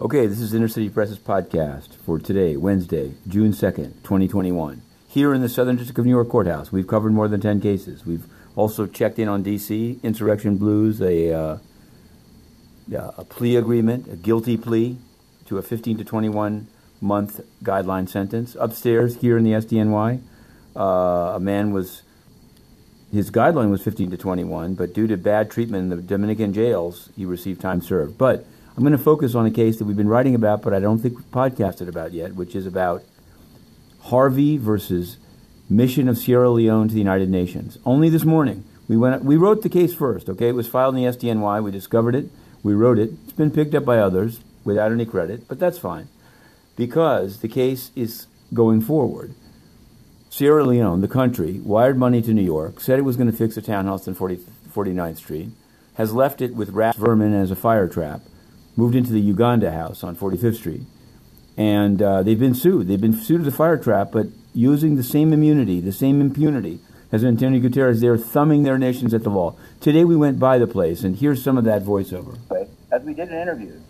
Okay, this is Inner City Press's podcast for today, Wednesday, June 2nd, 2021. Here in the Southern District of New York Courthouse, we've covered more than 10 cases. We've also checked in on D.C., Insurrection Blues, a, uh, a plea agreement, a guilty plea to a 15 to 21 month guideline sentence. Upstairs, here in the SDNY, uh, a man was, his guideline was 15 to 21, but due to bad treatment in the Dominican jails, he received time served. But I'm going to focus on a case that we've been writing about, but I don't think we've podcasted about yet, which is about Harvey versus Mission of Sierra Leone to the United Nations. Only this morning, we went. We wrote the case first. Okay, it was filed in the SDNY. We discovered it. We wrote it. It's been picked up by others without any credit, but that's fine because the case is going forward. Sierra Leone, the country, wired money to New York, said it was going to fix a townhouse on 40, 49th Street, has left it with rat vermin as a fire trap moved into the Uganda house on 45th Street. And uh, they've been sued. They've been sued as a fire trap, but using the same immunity, the same impunity as Antonio Guterres. They're thumbing their nations at the wall. Today we went by the place, and here's some of that voiceover. As we did in interviews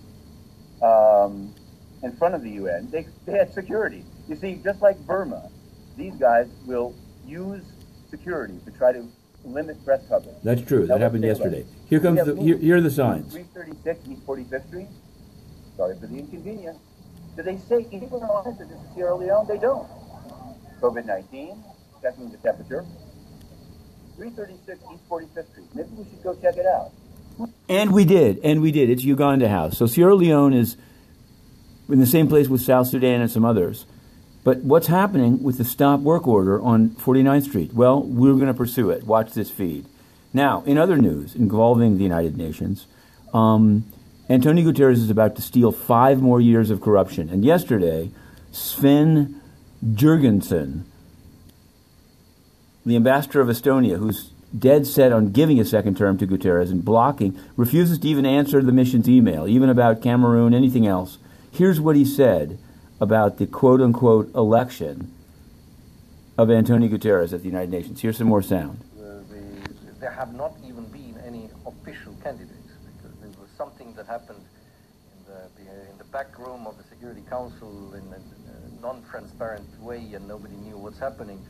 um, in front of the UN, they, they had security. You see, just like Burma, these guys will use security to try to limit press coverage. That's true. That, that happened yesterday. Here comes the here, here, are the signs. 336 East 45th Street. Sorry for the inconvenience. Do they say anything on this is Sierra Leone? They don't. COVID-19, checking the temperature. 336 East 45th Street. Maybe we should go check it out. And we did, and we did. It's Uganda House. So Sierra Leone is in the same place with South Sudan and some others. But what's happening with the stop work order on 49th Street? Well, we're going to pursue it. Watch this feed. Now, in other news involving the United Nations, um, Antonio Guterres is about to steal five more years of corruption. And yesterday, Sven Jürgenson, the ambassador of Estonia, who's dead set on giving a second term to Guterres and blocking, refuses to even answer the mission's email, even about Cameroon, anything else. Here's what he said about the quote unquote election of Antonio Guterres at the United Nations. Here's some more sound. Uh, the, there have not even been any official candidates because there was something that happened in the, the in the back room of the Security Council in a non-transparent way, and nobody knew what's happening.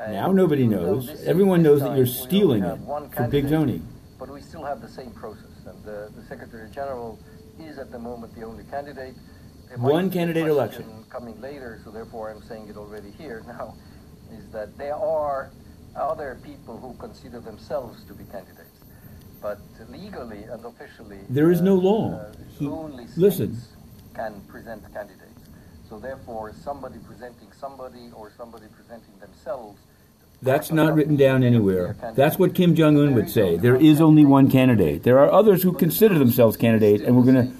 And now nobody knows. Everyone knows that you're stealing it from Big Tony. But we still have the same process, and the, the Secretary General is at the moment the only candidate one candidate election coming later, so therefore I'm saying it already here now, is that there are other people who consider themselves to be candidates, but legally and officially there is no uh, law. Uh, he, only listen can present candidates. So therefore, somebody presenting somebody or somebody presenting themselves. That's not written down anywhere. That's what Kim Jong Un would say. There is only one candidate. There are others who consider themselves candidates, and we're going to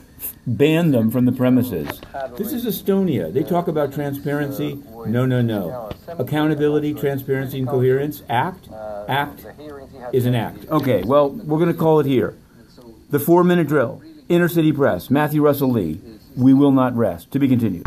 ban them from the premises. This is Estonia. They talk about transparency. No, no, no. Accountability, transparency, and coherence. Act? Act is an act. Okay, well, we're going to call it here. The four minute drill. Inner City Press. Matthew Russell Lee. We will not rest. To be continued.